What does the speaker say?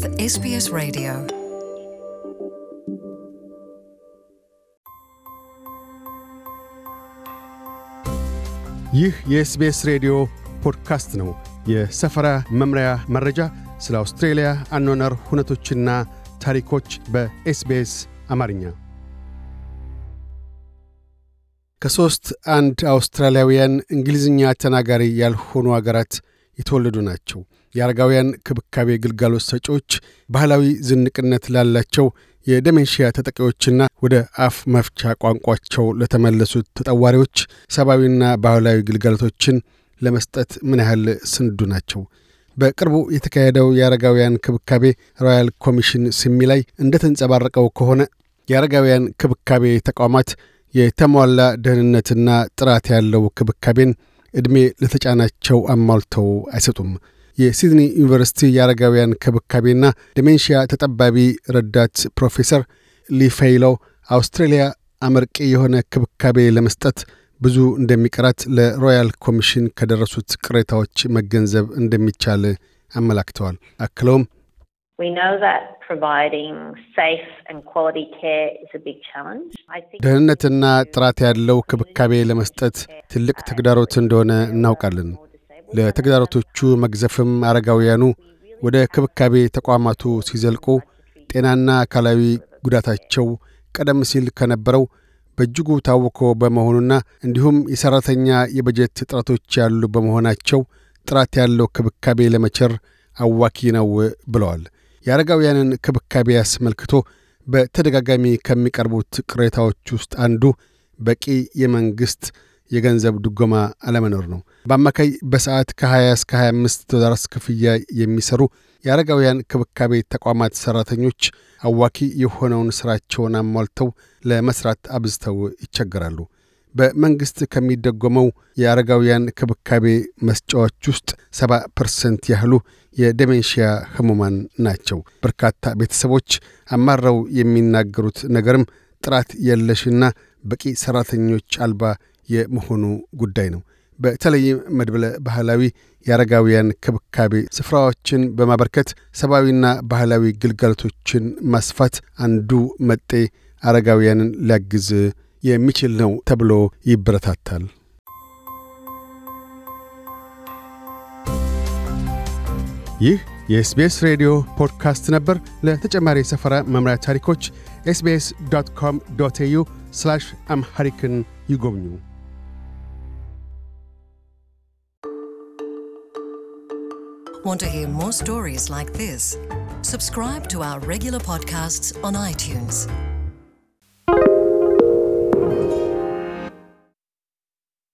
with SBS Radio. ይህ የ SBS ሬዲዮ ፖድካስት ነው። የሰፈራ መምሪያ መረጃ፣ ስለ አውስትሬልያ አኗኗር ሁነቶችና ታሪኮች በ SBS አማርኛ። ከሦስት አንድ አውስትራሊያውያን እንግሊዝኛ ተናጋሪ ያልሆኑ አገራት የተወለዱ ናቸው። የአረጋውያን ክብካቤ ግልጋሎት ሰጪዎች ባህላዊ ዝንቅነት ላላቸው የደሜንሽያ ተጠቂዎችና ወደ አፍ መፍቻ ቋንቋቸው ለተመለሱት ተጠዋሪዎች ሰብአዊና ባህላዊ ግልጋሎቶችን ለመስጠት ምን ያህል ስንዱ ናቸው? በቅርቡ የተካሄደው የአረጋውያን ክብካቤ ሮያል ኮሚሽን ስሚ ላይ እንደተንጸባረቀው ከሆነ የአረጋውያን ክብካቤ ተቋማት የተሟላ ደህንነትና ጥራት ያለው ክብካቤን ዕድሜ ለተጫናቸው አሟልተው አይሰጡም። የሲድኒ ዩኒቨርሲቲ የአረጋውያን ክብካቤና ዴሜንሽያ ተጠባቢ ረዳት ፕሮፌሰር ሊፌይሎ አውስትሬልያ አመርቂ የሆነ ክብካቤ ለመስጠት ብዙ እንደሚቀራት ለሮያል ኮሚሽን ከደረሱት ቅሬታዎች መገንዘብ እንደሚቻል አመላክተዋል። አክለውም ደህንነትና ጥራት ያለው ክብካቤ ለመስጠት ትልቅ ተግዳሮት እንደሆነ እናውቃለን። ለተግዳሮቶቹ መግዘፍም አረጋውያኑ ወደ ክብካቤ ተቋማቱ ሲዘልቁ ጤናና አካላዊ ጉዳታቸው ቀደም ሲል ከነበረው በእጅጉ ታውኮ በመሆኑና እንዲሁም የሠራተኛ የበጀት እጥረቶች ያሉ በመሆናቸው ጥራት ያለው ክብካቤ ለመቸር አዋኪ ነው ብለዋል። የአረጋውያንን ክብካቤ አስመልክቶ በተደጋጋሚ ከሚቀርቡት ቅሬታዎች ውስጥ አንዱ በቂ የመንግሥት የገንዘብ ድጎማ አለመኖር ነው። በአማካይ በሰዓት ከ20 እስከ 25 ዶላርስ ክፍያ የሚሰሩ የአረጋውያን ክብካቤ ተቋማት ሠራተኞች አዋኪ የሆነውን ሥራቸውን አሟልተው ለመሥራት አብዝተው ይቸገራሉ። በመንግሥት ከሚደጎመው የአረጋውያን ክብካቤ መስጫዎች ውስጥ 70 percent ያህሉ የ dementia ህሙማን ናቸው። በርካታ ቤተሰቦች አማረው የሚናገሩት ነገርም ጥራት የለሽና በቂ ሠራተኞች አልባ የመሆኑ ጉዳይ ነው። በተለይም መድብለ ባህላዊ የአረጋውያን ክብካቤ ስፍራዎችን በማበርከት ሰብአዊና ባህላዊ ግልጋሎቶችን ማስፋት አንዱ መጤ አረጋውያንን ሊያግዝ የሚችል ነው ተብሎ ይበረታታል። ይህ የ SBS ሬዲዮ ፖድካስት ነበር። ለተጨማሪ የሰፈራ መምሪያ ታሪኮች SBS dot com dot au Amharic ን ይጎብኙ። Want to hear more stories like this? Subscribe to our regular podcasts on iTunes.